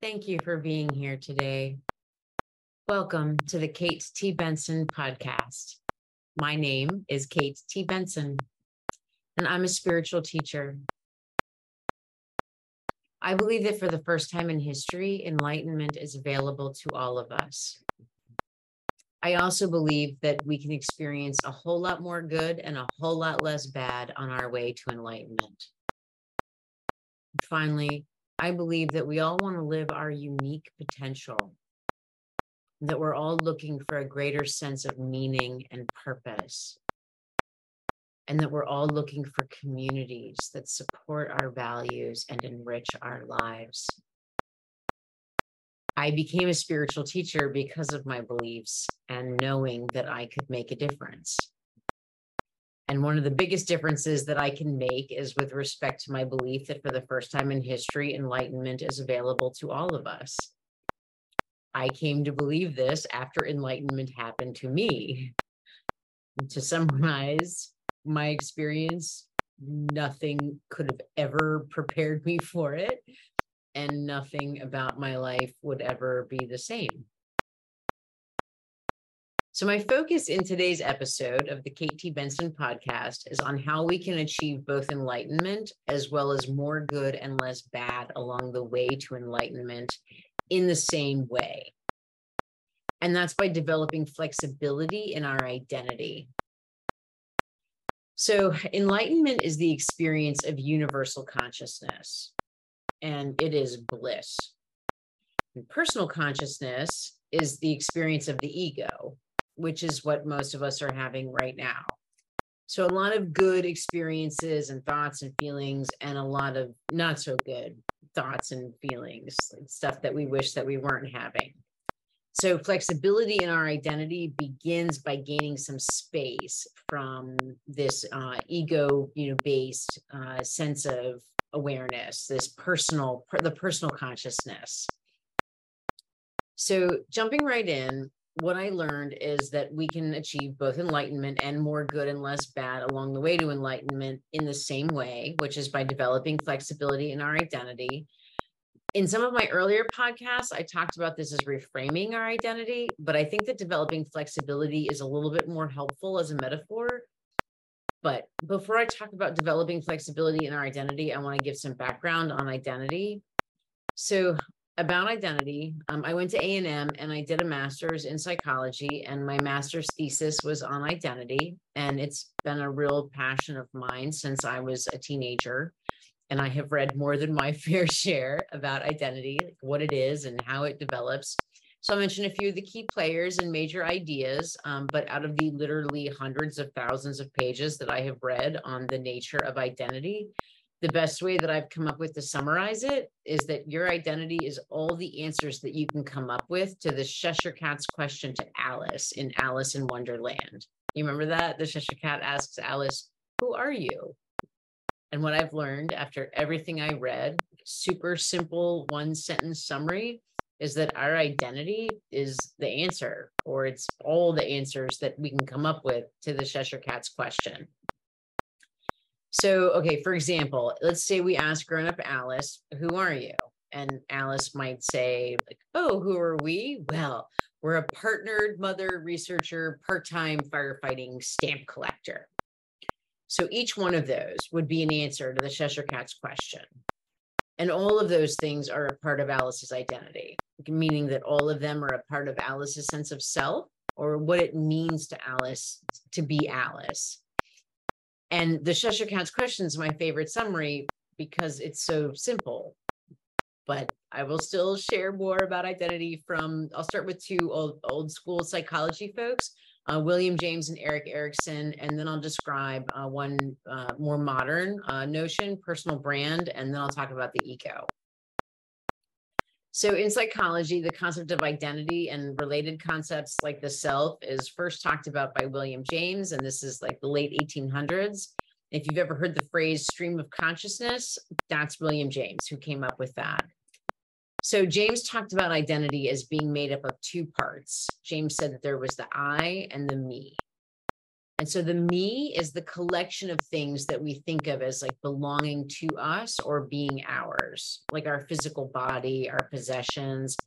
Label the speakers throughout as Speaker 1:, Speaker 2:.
Speaker 1: Thank you for being here today. Welcome to the Kate T. Benson podcast. My name is Kate T. Benson, and I'm a spiritual teacher. I believe that for the first time in history, enlightenment is available to all of us. I also believe that we can experience a whole lot more good and a whole lot less bad on our way to enlightenment. Finally, I believe that we all want to live our unique potential, that we're all looking for a greater sense of meaning and purpose, and that we're all looking for communities that support our values and enrich our lives. I became a spiritual teacher because of my beliefs and knowing that I could make a difference. And one of the biggest differences that I can make is with respect to my belief that for the first time in history, enlightenment is available to all of us. I came to believe this after enlightenment happened to me. To summarize my experience, nothing could have ever prepared me for it, and nothing about my life would ever be the same. So, my focus in today's episode of the Kate T. Benson podcast is on how we can achieve both enlightenment as well as more good and less bad along the way to enlightenment in the same way. And that's by developing flexibility in our identity. So, enlightenment is the experience of universal consciousness, and it is bliss. And personal consciousness is the experience of the ego, which is what most of us are having right now. So, a lot of good experiences and thoughts and feelings, and a lot of not so good thoughts and feelings, stuff that we wish that we weren't having. So, flexibility in our identity begins by gaining some space from this uh, ego, you know, based uh, sense of awareness, this personal, the personal consciousness. So, jumping right in, what I learned is that we can achieve both enlightenment and more good and less bad along the way to enlightenment in the same way, which is by developing flexibility in our identity. In some of my earlier podcasts, I talked about this as reframing our identity, but I think that developing flexibility is a little bit more helpful as a metaphor. But before I talk about developing flexibility in our identity, I want to give some background on identity. So about identity. Um, I went to A and M and I did a master's in psychology, and my master's thesis was on identity. And it's been a real passion of mine since I was a teenager. And I have read more than my fair share about identity, like what it is and how it develops. So I mentioned a few of the key players and major ideas, um, but out of the literally hundreds of thousands of pages that I have read on the nature of identity, the best way that I've come up with to summarize it is that your identity is all the answers that you can come up with to the Cheshire Cat's question to Alice in Alice in Wonderland. You remember that? The Cheshire Cat asks Alice, Who are you? And what I've learned after everything I read, super simple one sentence summary, is that our identity is the answer, or it's all the answers that we can come up with to the Cheshire Cat's question. So, okay, for example, let's say we ask grown up Alice, who are you? And Alice might say, like, oh, who are we? Well, we're a partnered mother researcher, part time firefighting stamp collector. So each one of those would be an answer to the Cheshire Cat's question. And all of those things are a part of Alice's identity, meaning that all of them are a part of Alice's sense of self or what it means to Alice to be Alice. And the Cheshire Cat's question is my favorite summary because it's so simple. But I will still share more about identity from, I'll start with two old, old school psychology folks, uh, William James and Erik Erikson, and then I'll describe uh, one uh, more modern uh, notion, personal brand, and then I'll talk about the ego. So, in psychology, the concept of identity and related concepts like the self is first talked about by William James, and this is like the late 1800s. If you've ever heard the phrase stream of consciousness, that's William James who came up with that. So, James talked about identity as being made up of two parts. James said that there was the I and the me. And so the me is the collection of things that we think of as like belonging to us or being ours, like our physical body, our possessions,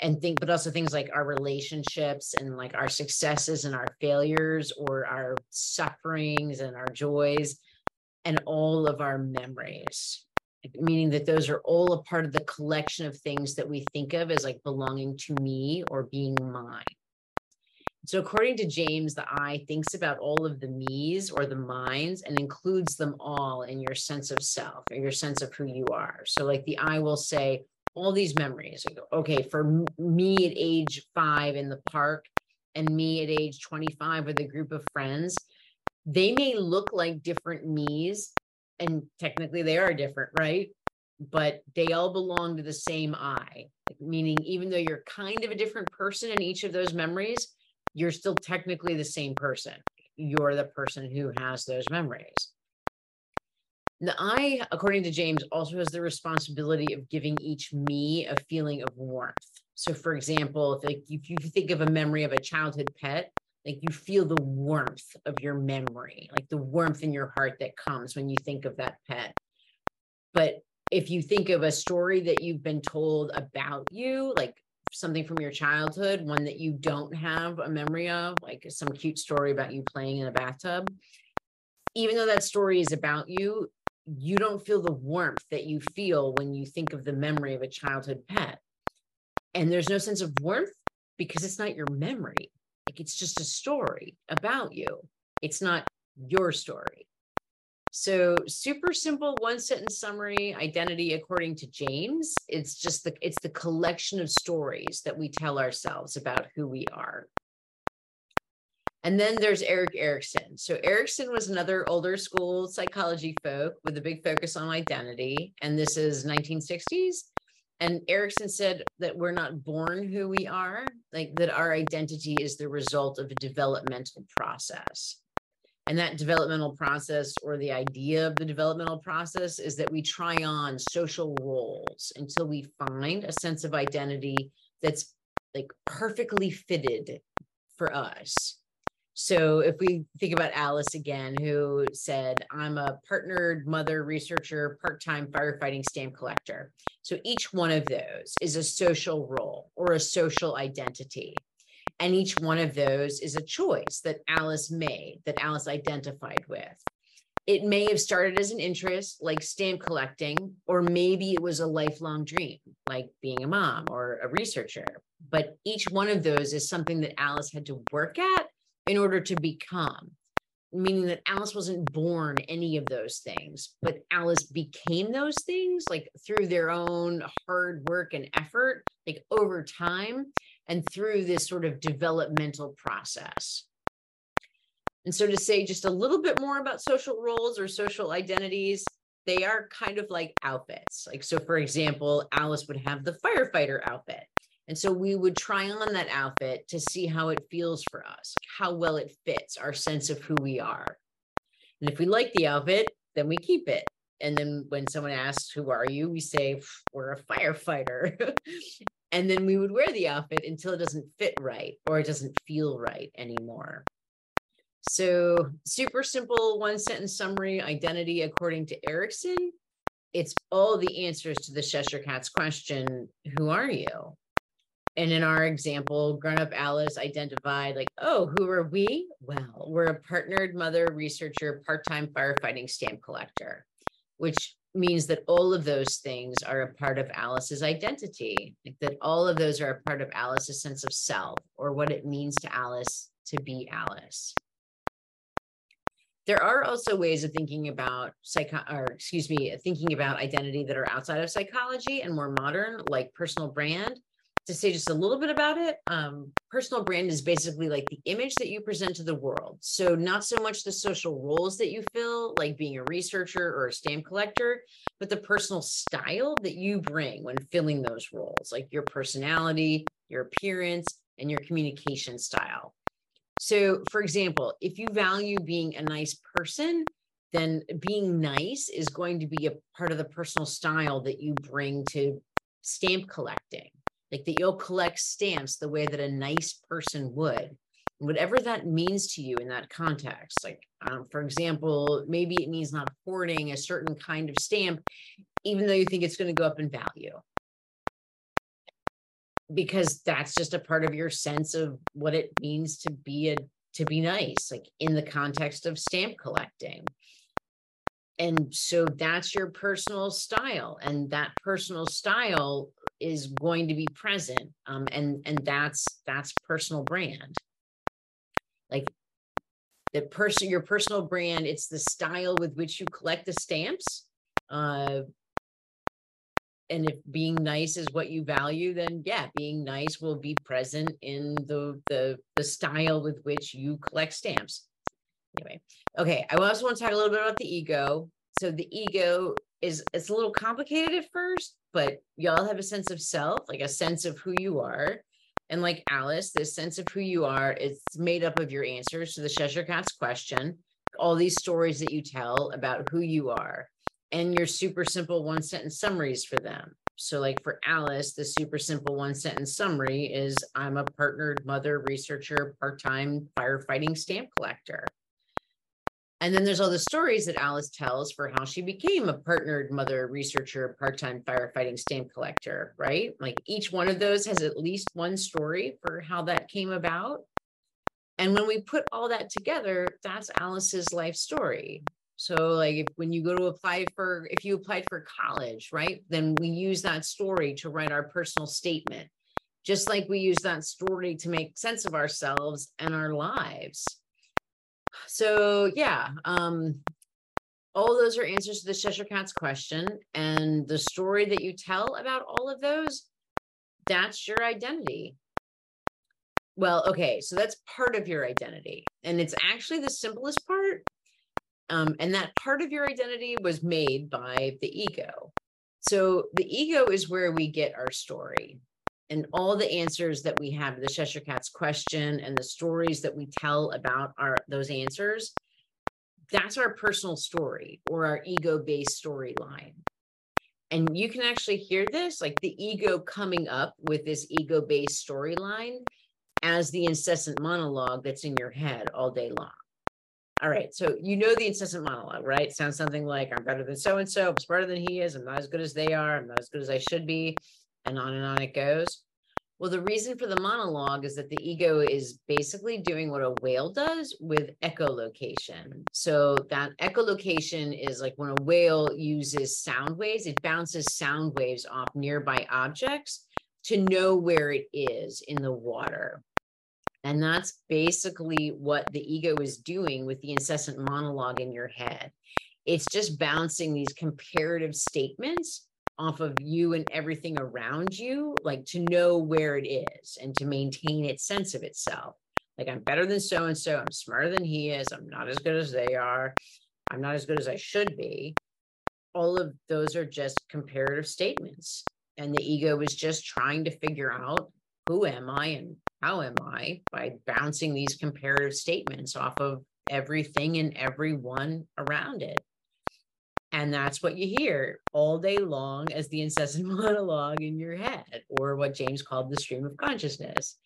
Speaker 1: and think, but also things like our relationships and like our successes and our failures or our sufferings and our joys and all of our memories. Meaning that those are all a part of the collection of things that we think of as like belonging to me or being mine. So, according to James, the I thinks about all of the me's or the minds and includes them all in your sense of self or your sense of who you are. So, like the I will say, all these memories. Okay, for me at age five in the park and me at age 25 with a group of friends, they may look like different me's, and technically they are different, right? But they all belong to the same I, meaning even though you're kind of a different person in each of those memories, you're still technically the same person. You're the person who has those memories. The I, according to James, also has the responsibility of giving each me a feeling of warmth. So, for example, if, like, if you think of a memory of a childhood pet, like you feel the warmth of your memory, like the warmth in your heart that comes when you think of that pet. But if you think of a story that you've been told about you, like something from your childhood, one that you don't have a memory of, like some cute story about you playing in a bathtub, even though that story is about you, you don't feel the warmth that you feel when you think of the memory of a childhood pet. And there's no sense of warmth because it's not your memory. Like it's just a story about you. It's not your story. So super simple one sentence summary identity according to James. It's just the it's the collection of stories that we tell ourselves about who we are. And then there's Erik Erikson. So Erikson was another older school psychology folk with a big focus on identity and this is 1960s. And Erikson said that we're not born who we are, like that our identity is the result of a developmental process. And that developmental process or the idea of the developmental process is that we try on social roles until we find a sense of identity that's like perfectly fitted for us. So if we think about Alice again, who said, I'm a partnered mother researcher, part time firefighting stamp collector. So each one of those is a social role or a social identity. And each one of those is a choice that Alice made, that Alice identified with. It may have started as an interest, like stamp collecting, or maybe it was a lifelong dream, like being a mom or a researcher. But each one of those is something that Alice had to work at in order to become, meaning that Alice wasn't born any of those things, but Alice became those things like through their own hard work and effort, like over time and through this sort of developmental process. And so to say just a little bit more about social roles or social identities, they are kind of like outfits. Like, so for example, Alice would have the firefighter outfit. And so we would try on that outfit to see how it feels for us, how well it fits our sense of who we are. And if we like the outfit, then we keep it. And then when someone asks, Who are you? we say, We're a firefighter. And then we would wear the outfit until it doesn't fit right or it doesn't feel right anymore. So, super simple one sentence summary identity according to Erikson. It's all the answers to the Cheshire Cat's question Who are you? And in our example, grown up Alice identified, like, oh, who are we? Well, we're a partnered mother researcher, part time firefighting stamp collector, which means that all of those things are a part of Alice's identity, like that all of those are a part of Alice's sense of self or what it means to Alice to be Alice. There are also ways of thinking about psycho or excuse me, thinking about identity that are outside of psychology and more modern, like personal brand to say just a little bit about it, um, personal brand is basically like the image that you present to the world. So, not so much the social roles that you fill, like being a researcher or a stamp collector, but the personal style that you bring when filling those roles, like your personality, your appearance, and your communication style. So, for example, if you value being a nice person, then being nice is going to be a part of the personal style that you bring to stamp collecting like that you'll collect stamps the way that a nice person would whatever that means to you in that context. Like, um, for example, maybe it means not hoarding a certain kind of stamp, even though you think it's going to go up in value. Because that's just a part of your sense of what it means to be a to be nice, like in the context of stamp collecting. And so that's your personal style, and that personal style is going to be present, um, and and that's that's personal brand. Like the person your personal brand it's the style with which you collect the stamps uh and if being nice is what you value then yeah being nice will be present in the the the style with which you collect stamps. Anyway okay i also want to talk a little bit about the ego so the ego is it's a little complicated at first but y'all have a sense of self like a sense of who you are and like Alice, this sense of who you are, it's made up of your answers to the Cheshire Cat's question, all these stories that you tell about who you are, and your super simple one sentence summaries for them. So, like for Alice, the super simple one sentence summary is I'm a partnered mother, researcher, part time firefighting stamp collector. And then there's all the stories that Alice tells for how she became a partnered mother, researcher, part time firefighting stamp collector, right? Like each one of those has at least one story for how that came about. And when we put all that together, that's Alice's life story. So, like, if, when you go to apply for, if you applied for college, right, then we use that story to write our personal statement, just like we use that story to make sense of ourselves and our lives so yeah, um, all those are answers to the Cheshire Cat's question. And the story that you tell about all of those, that's your identity. Well, okay, so that's part of your identity. And it's actually the simplest part. Um, and that part of your identity was made by the ego. So the ego is where we get our story and all the answers that we have the Cheshire Cat's question and the stories that we tell about our those answers, that's our personal story or our ego-based storyline. And you can actually hear this, like the ego coming up with this ego-based storyline as the incessant monologue that's in your head all day long. All right. So you know the incessant monologue, right? Sounds something like I'm better than so and so, I'm smarter than he is, I'm not as good as they are, I'm not as good as I should be and on and on it goes. Well, the reason for the monologue is that the ego is basically doing what a whale does with echolocation. So that echolocation is like when a whale uses sound waves, it bounces sound waves off nearby objects to know where it is in the water. And that's basically what the ego is doing with the incessant monologue in your head. It's just bouncing these comparative statements off of you and everything around you, like to know where it is and to maintain its sense of itself. Like, I'm better than so and so. I'm smarter than he is. I'm not as good as they are. I'm not as good as I should be. All of those are just comparative statements. And the ego is just trying to figure out who am I and how am I by bouncing these comparative statements off of everything and everyone around it. And that's what you hear all day long as the incessant monologue in your head, or what James called the stream of consciousness.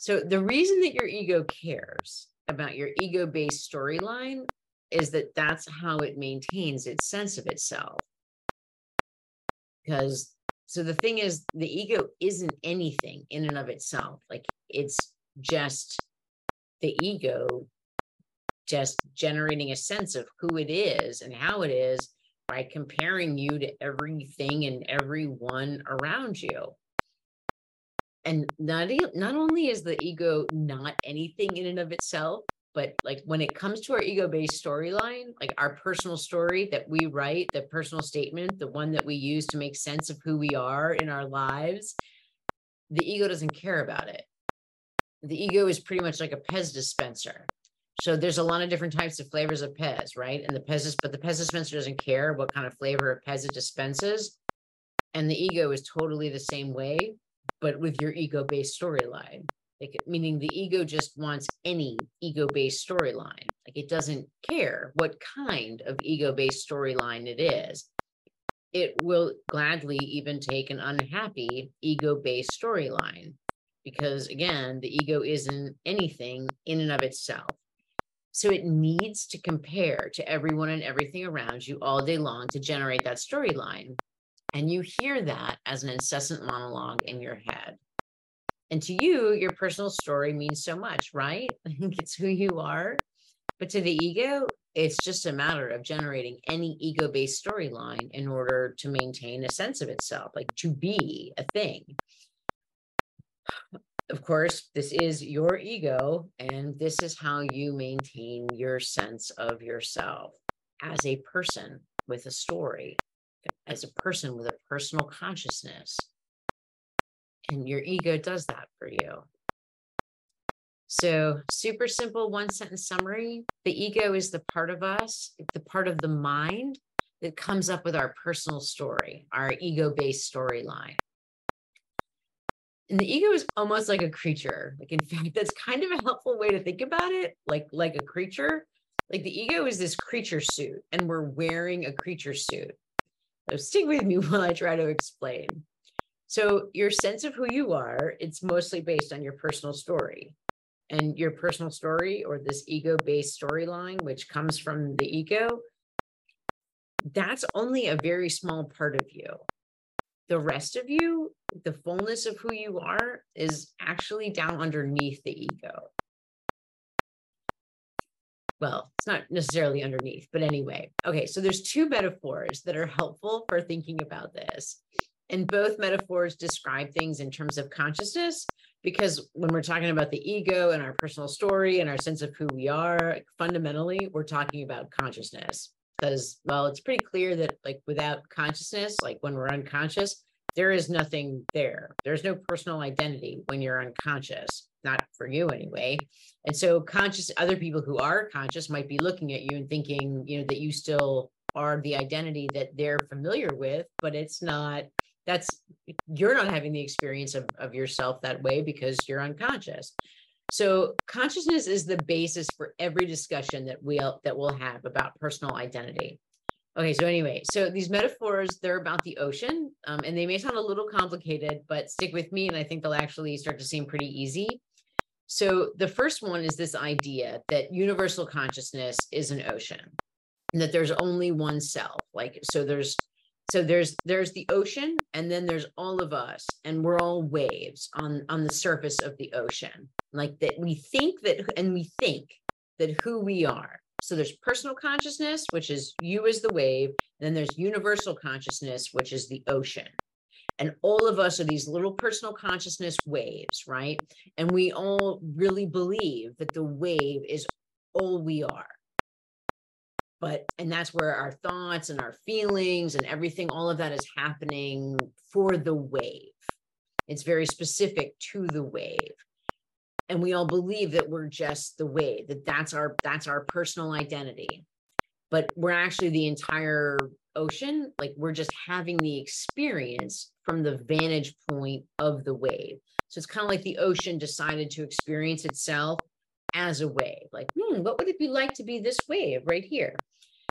Speaker 1: So, the reason that your ego cares about your ego based storyline is that that's how it maintains its sense of itself. Because, so the thing is, the ego isn't anything in and of itself. Like, it's just the ego just generating a sense of who it is and how it is by comparing you to everything and everyone around you. And not, not only is the ego not anything in and of itself, but like when it comes to our ego based storyline, like our personal story that we write, the personal statement, the one that we use to make sense of who we are in our lives, the ego doesn't care about it. The ego is pretty much like a Pez dispenser. So there's a lot of different types of flavors of Pez, right? And the Pez, but the Pez dispenser doesn't care what kind of flavor of Pez it dispenses. And the ego is totally the same way, but with your ego-based storyline. Like meaning the ego just wants any ego-based storyline. Like it doesn't care what kind of ego-based storyline it is. It will gladly even take an unhappy ego-based storyline because again, the ego isn't anything in and of itself. So it needs to compare to everyone and everything around you all day long to generate that storyline. And you hear that as an incessant monologue in your head. And to you, your personal story means so much, right? it's who you are. But to the ego, it's just a matter of generating any ego based storyline in order to maintain a sense of itself, like to be a thing. Of course, this is your ego, and this is how you maintain your sense of yourself as a person with a story, as a person with a personal consciousness. And your ego does that for you. So, super simple one sentence summary the ego is the part of us, the part of the mind that comes up with our personal story, our ego based storyline. And the ego is almost like a creature. Like, in fact, that's kind of a helpful way to think about it, like, like a creature. Like the ego is this creature suit, and we're wearing a creature suit. So stick with me while I try to explain. So your sense of who you are, it's mostly based on your personal story and your personal story or this ego based storyline, which comes from the ego, that's only a very small part of you. The rest of you, the fullness of who you are, is actually down underneath the ego. Well, it's not necessarily underneath, but anyway. Okay, so there's two metaphors that are helpful for thinking about this. And both metaphors describe things in terms of consciousness, because when we're talking about the ego and our personal story and our sense of who we are fundamentally we're talking about consciousness because well it's pretty clear that like without consciousness like when we're unconscious there is nothing there. There's no personal identity when you're unconscious not for you anyway. And so conscious other people who are conscious might be looking at you and thinking you know that you still are the identity that they're familiar with but it's not that's you're not having the experience of, of yourself that way because you're unconscious so consciousness is the basis for every discussion that we'll that we'll have about personal identity. Okay so anyway so these metaphors they're about the ocean um, and they may sound a little complicated but stick with me and i think they'll actually start to seem pretty easy. So the first one is this idea that universal consciousness is an ocean and that there's only one self like so there's so there's there's the ocean and then there's all of us and we're all waves on on the surface of the ocean. Like that we think that and we think that who we are. So there's personal consciousness which is you as the wave and then there's universal consciousness which is the ocean. And all of us are these little personal consciousness waves right? And we all really believe that the wave is all we are but and that's where our thoughts and our feelings and everything all of that is happening for the wave. It's very specific to the wave. And we all believe that we're just the wave that that's our that's our personal identity. But we're actually the entire ocean like we're just having the experience from the vantage point of the wave. So it's kind of like the ocean decided to experience itself as a wave. Like, hmm, what would it be like to be this wave right here?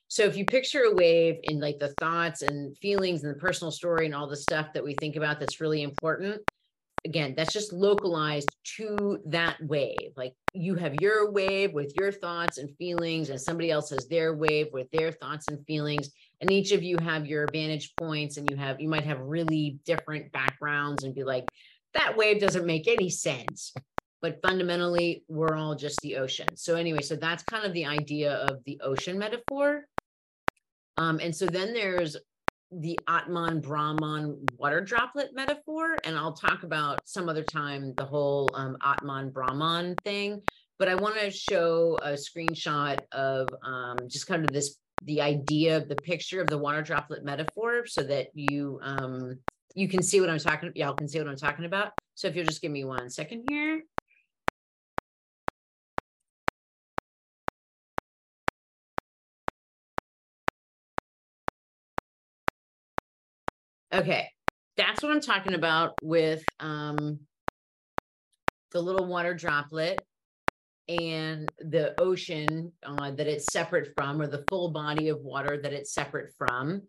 Speaker 1: So if you picture a wave in like the thoughts and feelings and the personal story and all the stuff that we think about that's really important, again, that's just localized to that wave. Like you have your wave with your thoughts and feelings, and somebody else has their wave with their thoughts and feelings. And each of you have your vantage points, and you have you might have really different backgrounds and be like, that wave doesn't make any sense but fundamentally we're all just the ocean. So anyway so that's kind of the idea of the ocean metaphor. Um, and so then there's the atman brahman water droplet metaphor and i'll talk about some other time the whole um, atman brahman thing but i want to show a screenshot of um, just kind of this the idea of the picture of the water droplet metaphor so that you um, you can see what i'm talking y'all can see what i'm talking about. So if you'll just give me one second here Okay, that's what I'm talking about with um, the little water droplet and the ocean uh, that it's separate from, or the full body of water that it's separate from.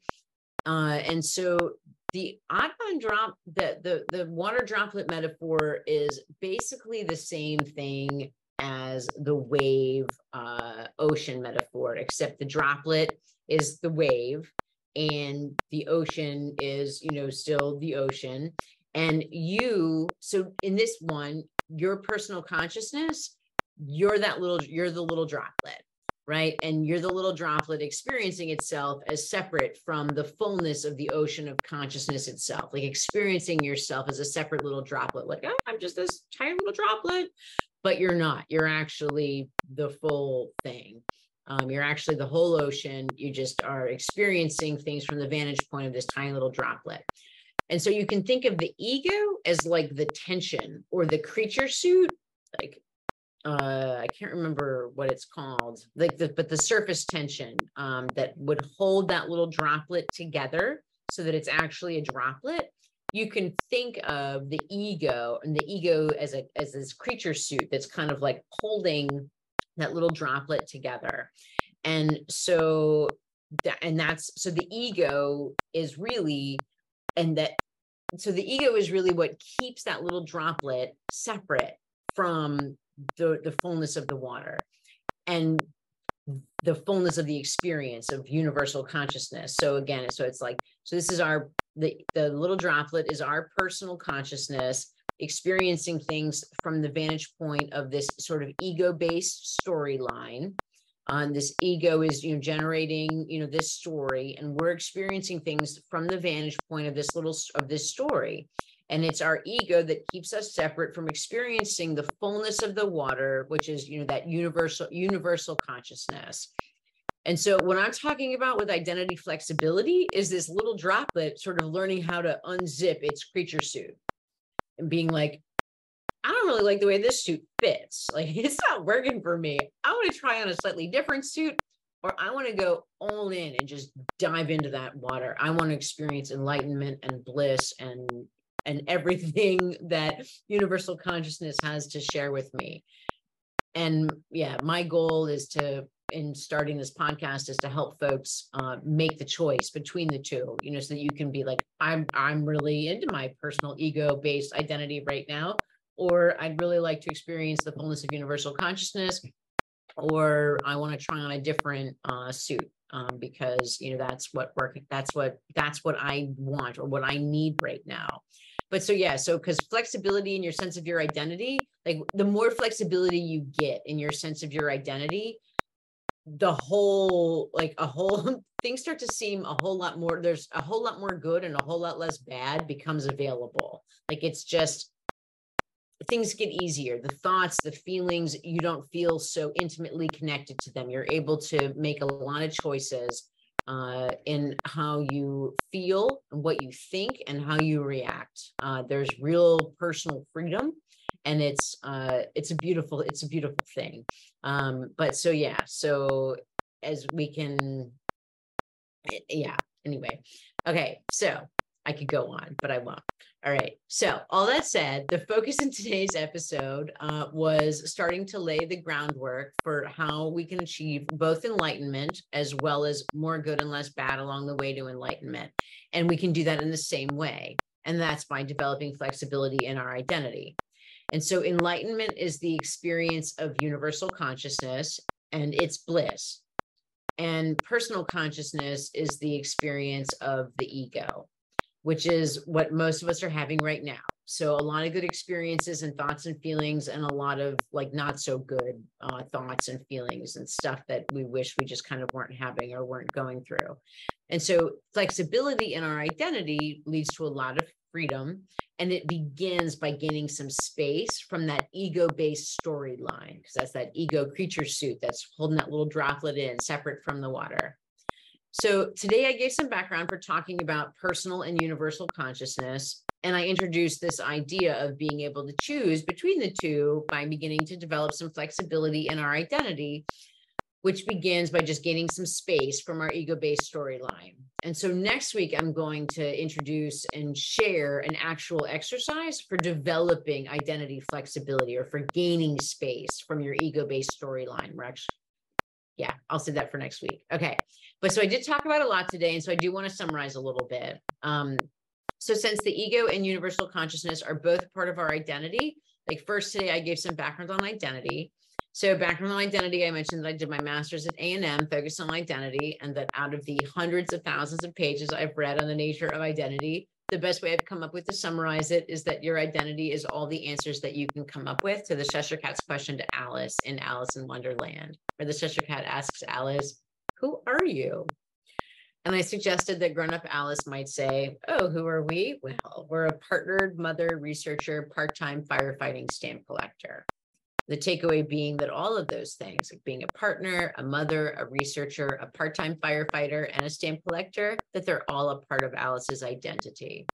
Speaker 1: Uh, and so the Atman drop, the, the, the water droplet metaphor is basically the same thing as the wave uh, ocean metaphor, except the droplet is the wave and the ocean is, you know, still the ocean. And you, so in this one, your personal consciousness, you're that little, you're the little droplet right? And you're the little droplet experiencing itself as separate from the fullness of the ocean of consciousness itself, like experiencing yourself as a separate little droplet, like, oh, I'm just this tiny little droplet, but you're not. You're actually the full thing. Um, you're actually the whole ocean. You just are experiencing things from the vantage point of this tiny little droplet. And so you can think of the ego as like the tension or the creature suit, like uh, I can't remember what it's called, like the but the surface tension um, that would hold that little droplet together so that it's actually a droplet. You can think of the ego and the ego as a as this creature suit that's kind of like holding that little droplet together. And so that and that's so the ego is really and that so the ego is really what keeps that little droplet separate from the, the fullness of the water and the fullness of the experience of universal consciousness. So again, so it's like, so this is our, the, the little droplet is our personal consciousness experiencing things from the vantage point of this sort of ego-based storyline. On uh, this ego is you know generating you know this story, and we're experiencing things from the vantage point of this little of this story. And it's our ego that keeps us separate from experiencing the fullness of the water, which is, you know, that universal, universal consciousness. And so what I'm talking about with identity flexibility is this little droplet sort of learning how to unzip its creature suit and being like, I don't really like the way this suit fits. Like it's not working for me. I want to try on a slightly different suit or I want to go all in and just dive into that water. I want to experience enlightenment and bliss and and everything that universal consciousness has to share with me. And yeah, my goal is to, in starting this podcast, is to help folks uh, make the choice between the two. You know, so that you can be like, I'm I'm really into my personal ego-based identity right now, or I'd really like to experience the fullness of universal consciousness, or I want to try on a different uh, suit um, because you know that's what working that's what that's what I want or what I need right now. But so yeah, so because flexibility in your sense of your identity, like the more flexibility you get in your sense of your identity, the whole like a whole things start to seem a whole lot more there's a whole lot more good and a whole lot less bad becomes available. Like it's just things get easier. The thoughts the feelings you don't feel so intimately connected to them. You're able to make a lot of choices uh, in how you feel and what you think and how you react. Uh, there's real personal freedom, and it's uh, it's a beautiful it's a beautiful thing. Um, but so yeah, so as we can, yeah. Anyway, okay, so I could go on, but I won't. All right. So, all that said, the focus in today's episode uh, was starting to lay the groundwork for how we can achieve both enlightenment as well as more good and less bad along the way to enlightenment. And we can do that in the same way. And that's by developing flexibility in our identity. And so, enlightenment is the experience of universal consciousness and its bliss. And personal consciousness is the experience of the ego which is what most of us are having right now. So a lot of good experiences and thoughts and feelings, and a lot of like not so good uh, thoughts and feelings and stuff that we wish we just kind of weren't having or weren't going through. And so flexibility in our identity leads to a lot of freedom. And it begins by gaining some space from that ego based storyline, because that's that ego creature suit that's holding that little droplet in separate from the water. So today I gave some background for talking about personal and universal consciousness. And I introduced this idea of being able to choose between the two by beginning to develop some flexibility in our identity, which begins by just gaining some space from our ego based storyline. And so next week, I'm going to introduce and share an actual exercise for developing identity flexibility or for gaining space from your ego based storyline. We're actually yeah, I'll say that for next week. Okay. But so I did talk about a lot today. And so I do want to summarize a little bit. Um, So, since the ego and universal consciousness are both part of our identity, like first today, I gave some background on identity. So background on identity, I mentioned that I did my master's at A&M focused on identity and that out of the hundreds of thousands of pages I've read on the nature of identity, the best way I've come up with to summarize it is that your identity is all the answers that you can come up with to the Cheshire Cat's question to Alice in Alice in Wonderland, where the Cheshire Cat asks Alice, who are you? And I suggested that grown up Alice might say, Oh, who are we? Well, we're a partnered mother, researcher, part time firefighting stamp collector. The takeaway being that all of those things, like being a partner, a mother, a researcher, a part time firefighter, and a stamp collector, that they're all a part of Alice's identity.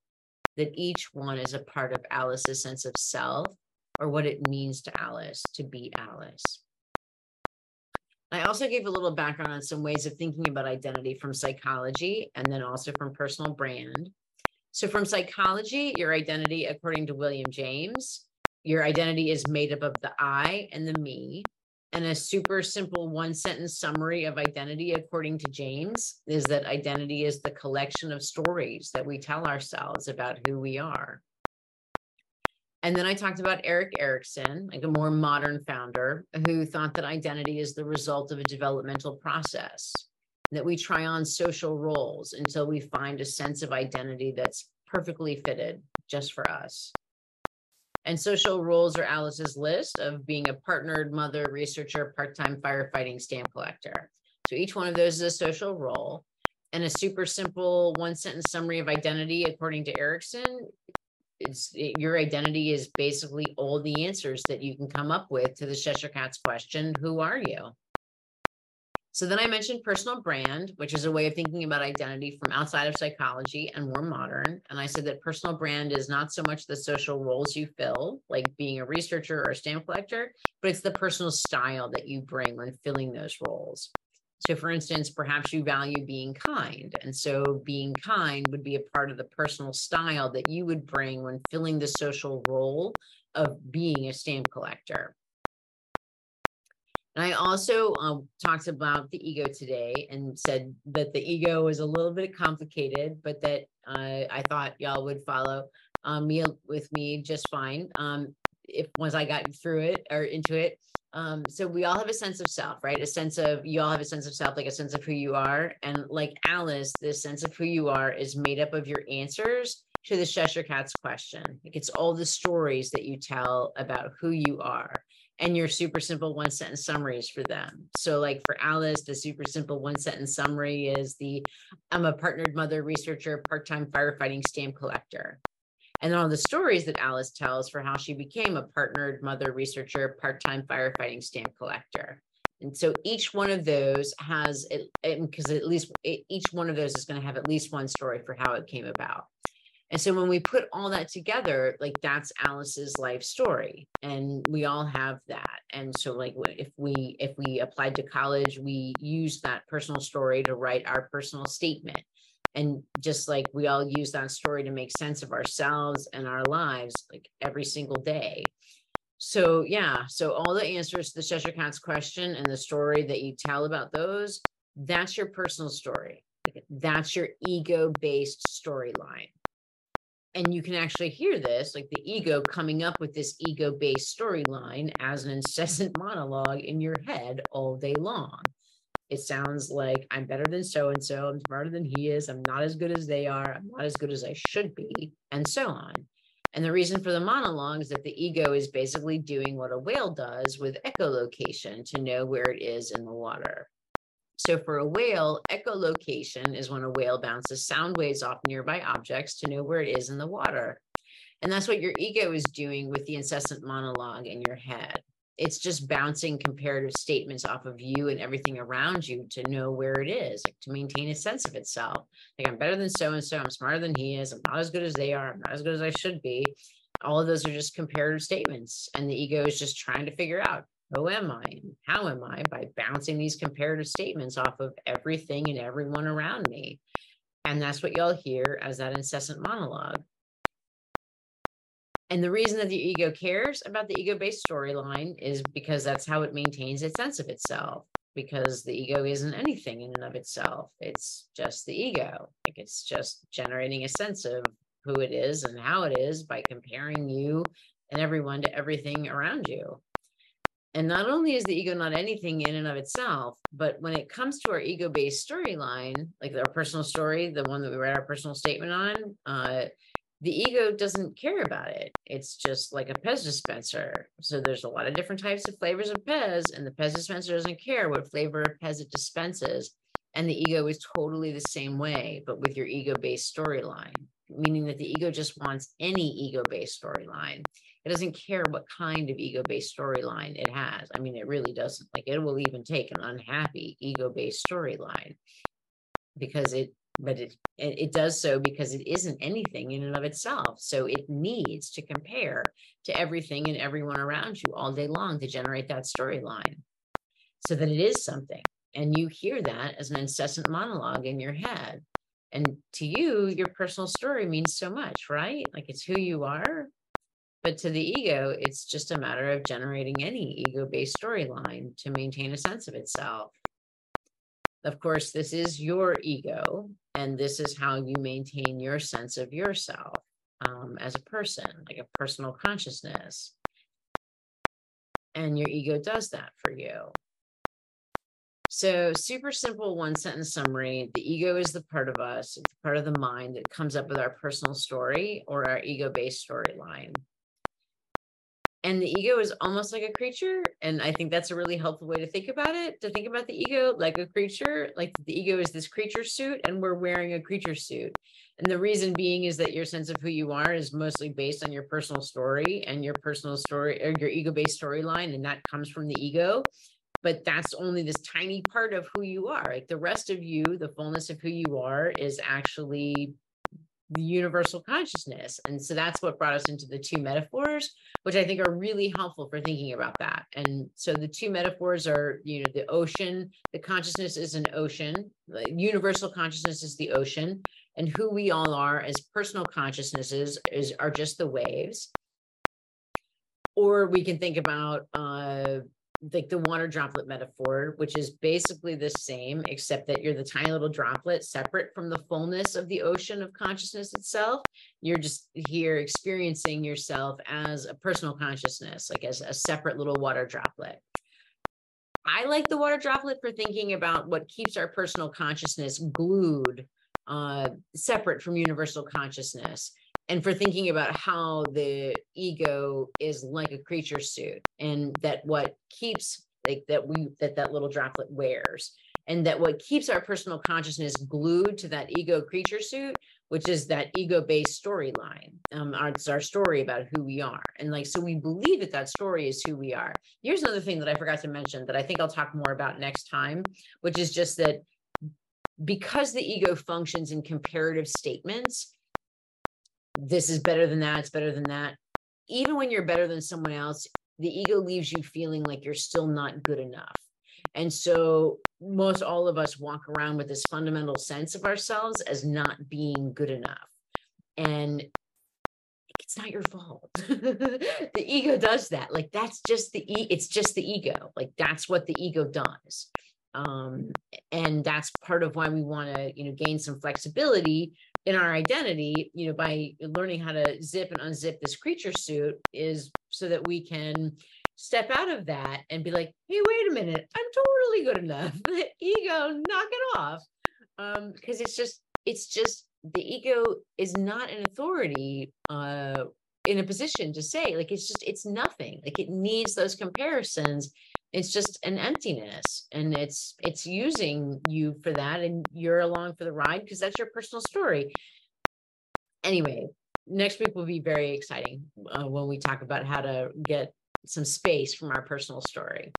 Speaker 1: That each one is a part of Alice's sense of self or what it means to Alice to be Alice. I also gave a little background on some ways of thinking about identity from psychology and then also from personal brand. So, from psychology, your identity, according to William James, your identity is made up of the I and the me. And a super simple one sentence summary of identity, according to James, is that identity is the collection of stories that we tell ourselves about who we are. And then I talked about Erik Erikson, like a more modern founder who thought that identity is the result of a developmental process, that we try on social roles until we find a sense of identity that's perfectly fitted just for us. And social roles are Alice's list of being a partnered mother, researcher, part time firefighting stamp collector. So each one of those is a social role. And a super simple one sentence summary of identity, according to Erikson, it's it, your identity is basically all the answers that you can come up with to the Cheshire Cat's question Who are you? So then I mentioned personal brand, which is a way of thinking about identity from outside of psychology and more modern. And I said that personal brand is not so much the social roles you fill, like being a researcher or a stamp collector, but it's the personal style that you bring when filling those roles. So, for instance, perhaps you value being kind. And so, being kind would be a part of the personal style that you would bring when filling the social role of being a stamp collector. And I also um, talked about the ego today and said that the ego is a little bit complicated, but that uh, I thought y'all would follow um, me with me just fine um, if once I got through it or into it. Um, so we all have a sense of self, right? A sense of you all have a sense of self, like a sense of who you are. And like Alice, this sense of who you are is made up of your answers to the Cheshire Cat's question. Like it's all the stories that you tell about who you are and your super simple one sentence summaries for them. So, like for Alice, the super simple one sentence summary is the I'm a partnered mother, researcher, part time firefighting stamp collector. And then all the stories that Alice tells for how she became a partnered mother, researcher, part time firefighting stamp collector. And so each one of those has, because at least each one of those is going to have at least one story for how it came about. And so when we put all that together, like that's Alice's life story. And we all have that. And so like if we if we applied to college, we use that personal story to write our personal statement. And just like we all use that story to make sense of ourselves and our lives like every single day. So yeah, so all the answers to the Cheshire Cat's question and the story that you tell about those, that's your personal story. That's your ego-based storyline and you can actually hear this like the ego coming up with this ego based storyline as an incessant mm-hmm. monologue in your head all day long. It sounds like i'm better than so and so i'm smarter than he is i'm not as good as they are i'm not as good as i should be and so on. And the reason for the monologue is that the ego is basically doing what a whale does with echolocation to know where it is in the water so for a whale, echolocation is when a whale bounces sound waves off nearby objects to know where it is in the water. And that's what your ego is doing with the incessant monologue in your head. It's just bouncing comparative statements off of you and everything around you to know where it is, like to maintain a sense of itself. Like I'm better than so and so, I'm smarter than he is, I'm not as good as they are, I'm not as good as I should be. All of those are just comparative statements. And the ego is just trying to figure out who am I? How am I? By bouncing these comparative statements off of everything and everyone around me. And that's what y'all hear as that incessant monologue. And the reason that the ego cares about the ego based storyline is because that's how it maintains its sense of itself. Because the ego isn't anything in and of itself, it's just the ego. Like it's just generating a sense of who it is and how it is by comparing you and everyone to everything around you. And not only is the ego not anything in and of itself, but when it comes to our ego based storyline, like our personal story, the one that we write our personal statement on, uh, the ego doesn't care about it. It's just like a Pez dispenser. So there's a lot of different types of flavors of Pez, and the Pez dispenser doesn't care what flavor of Pez it dispenses. And the ego is totally the same way, but with your ego based storyline, meaning that the ego just wants any ego based storyline. It doesn't care what kind of ego based storyline it has. I mean, it really doesn't. Like, it will even take an unhappy ego based storyline because it, but it, it does so because it isn't anything in and of itself. So it needs to compare to everything and everyone around you all day long to generate that storyline so that it is something and you hear that as an incessant monologue in your head. And to you, your personal story means so much, right? Like it's who you are. But to the ego, it's just a matter of generating any ego based storyline to maintain a sense of itself. Of course, this is your ego, and this is how you maintain your sense of yourself um, as a person, like a personal consciousness. And your ego does that for you. So, super simple one sentence summary the ego is the part of us, it's part of the mind that comes up with our personal story or our ego based storyline. And the ego is almost like a creature. And I think that's a really helpful way to think about it to think about the ego like a creature, like the ego is this creature suit, and we're wearing a creature suit. And the reason being is that your sense of who you are is mostly based on your personal story and your personal story or your ego based storyline. And that comes from the ego but that's only this tiny part of who you are. Like the rest of you, the fullness of who you are is actually the universal consciousness. And so that's what brought us into the two metaphors, which I think are really helpful for thinking about that. And so the two metaphors are, you know, the ocean, the consciousness is an ocean, the universal consciousness is the ocean, and who we all are as personal consciousnesses is are just the waves. Or we can think about uh, like the water droplet metaphor, which is basically the same, except that you're the tiny little droplet separate from the fullness of the ocean of consciousness itself. You're just here experiencing yourself as a personal consciousness, like as a separate little water droplet. I like the water droplet for thinking about what keeps our personal consciousness glued, uh, separate from universal consciousness and for thinking about how the ego is like a creature suit and that what keeps like that we that that little droplet wears and that what keeps our personal consciousness glued to that ego creature suit which is that ego based storyline um our, it's our story about who we are. And like so we believe that that story is who we are. Here's another thing that i forgot to mention that i think i'll talk more about next time which is just that because the ego functions in comparative statements this is better than that, it's better than that. Even when you're better than someone else, the ego leaves you feeling like you're still not good enough. And so most all of us walk around with this fundamental sense of ourselves as not being good enough. And it's not your fault. the ego does that. Like that's just the e- it's just the ego. Like that's what the ego does. Um, and that's part of why we want to, you know, gain some flexibility in our identity, you know, by learning how to zip and unzip this creature suit is so that we can step out of that and be like, hey, wait a minute, I'm totally good enough. The ego, knock it off. Um, because it's just, it's just the ego is not an authority uh in a position to say, like it's just it's nothing. Like it needs those comparisons it's just an emptiness and it's it's using you for that and you're along for the ride because that's your personal story. Anyway next week will be very exciting uh, when we talk about how to get some space from our personal story.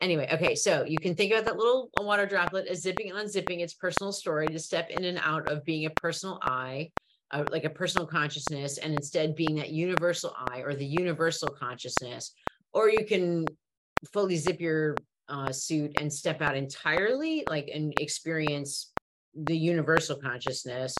Speaker 1: Anyway okay so you can think about that little water droplet as zipping and unzipping its personal story to step in and out of being a personal i uh, like a personal consciousness and instead being that universal i or the universal consciousness or you can fully zip your uh, suit and step out entirely, like and experience the universal consciousness.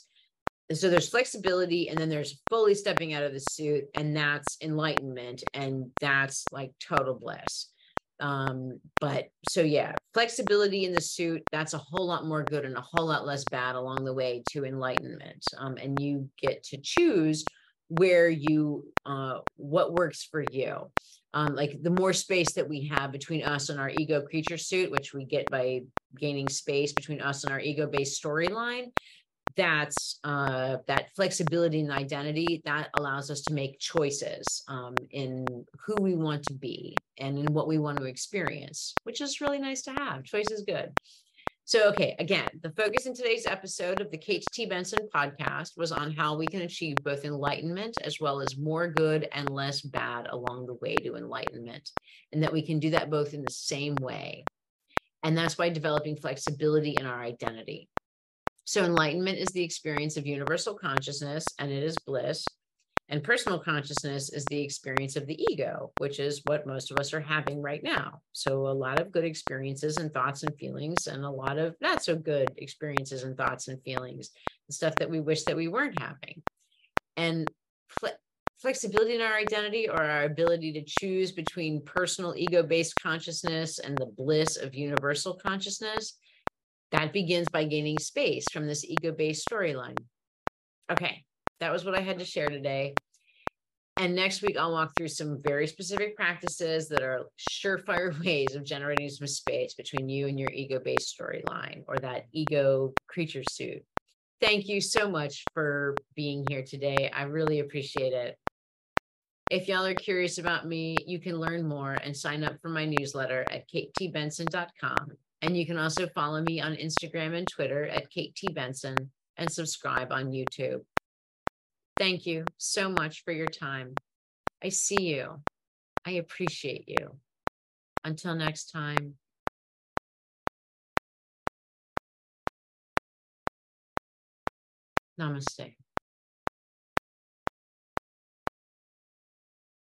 Speaker 1: And So there's flexibility, and then there's fully stepping out of the suit, and that's enlightenment, and that's like total bliss. Um, but so yeah, flexibility in the suit, that's a whole lot more good and a whole lot less bad along the way to enlightenment. Um, and you get to choose where you uh what works for you. Um, like the more space that we have between us and our ego creature suit, which we get by gaining space between us and our ego-based storyline, that's uh, that flexibility and identity that allows us to make choices um, in who we want to be and in what we want to experience, which is really nice to have. Choice is good. So, okay, again, the focus in today's episode of the Kate T. Benson podcast was on how we can achieve both enlightenment as well as more good and less bad along the way to enlightenment, and that we can do that both in the same way. And that's by developing flexibility in our identity. So, enlightenment is the experience of universal consciousness, and it is bliss. And personal consciousness is the experience of the ego, which is what most of us are having right now. So, a lot of good experiences and thoughts and feelings, and a lot of not so good experiences and thoughts and feelings, and stuff that we wish that we weren't having. And fle- flexibility in our identity or our ability to choose between personal ego based consciousness and the bliss of universal consciousness that begins by gaining space from this ego based storyline. Okay, that was what I had to share today. And next week, I'll walk through some very specific practices that are surefire ways of generating some space between you and your ego based storyline or that ego creature suit. Thank you so much for being here today. I really appreciate it. If y'all are curious about me, you can learn more and sign up for my newsletter at katetbenson.com. And you can also follow me on Instagram and Twitter at Kate and subscribe on YouTube. Thank you so much for your time. I see you. I appreciate you. Until next time. Namaste.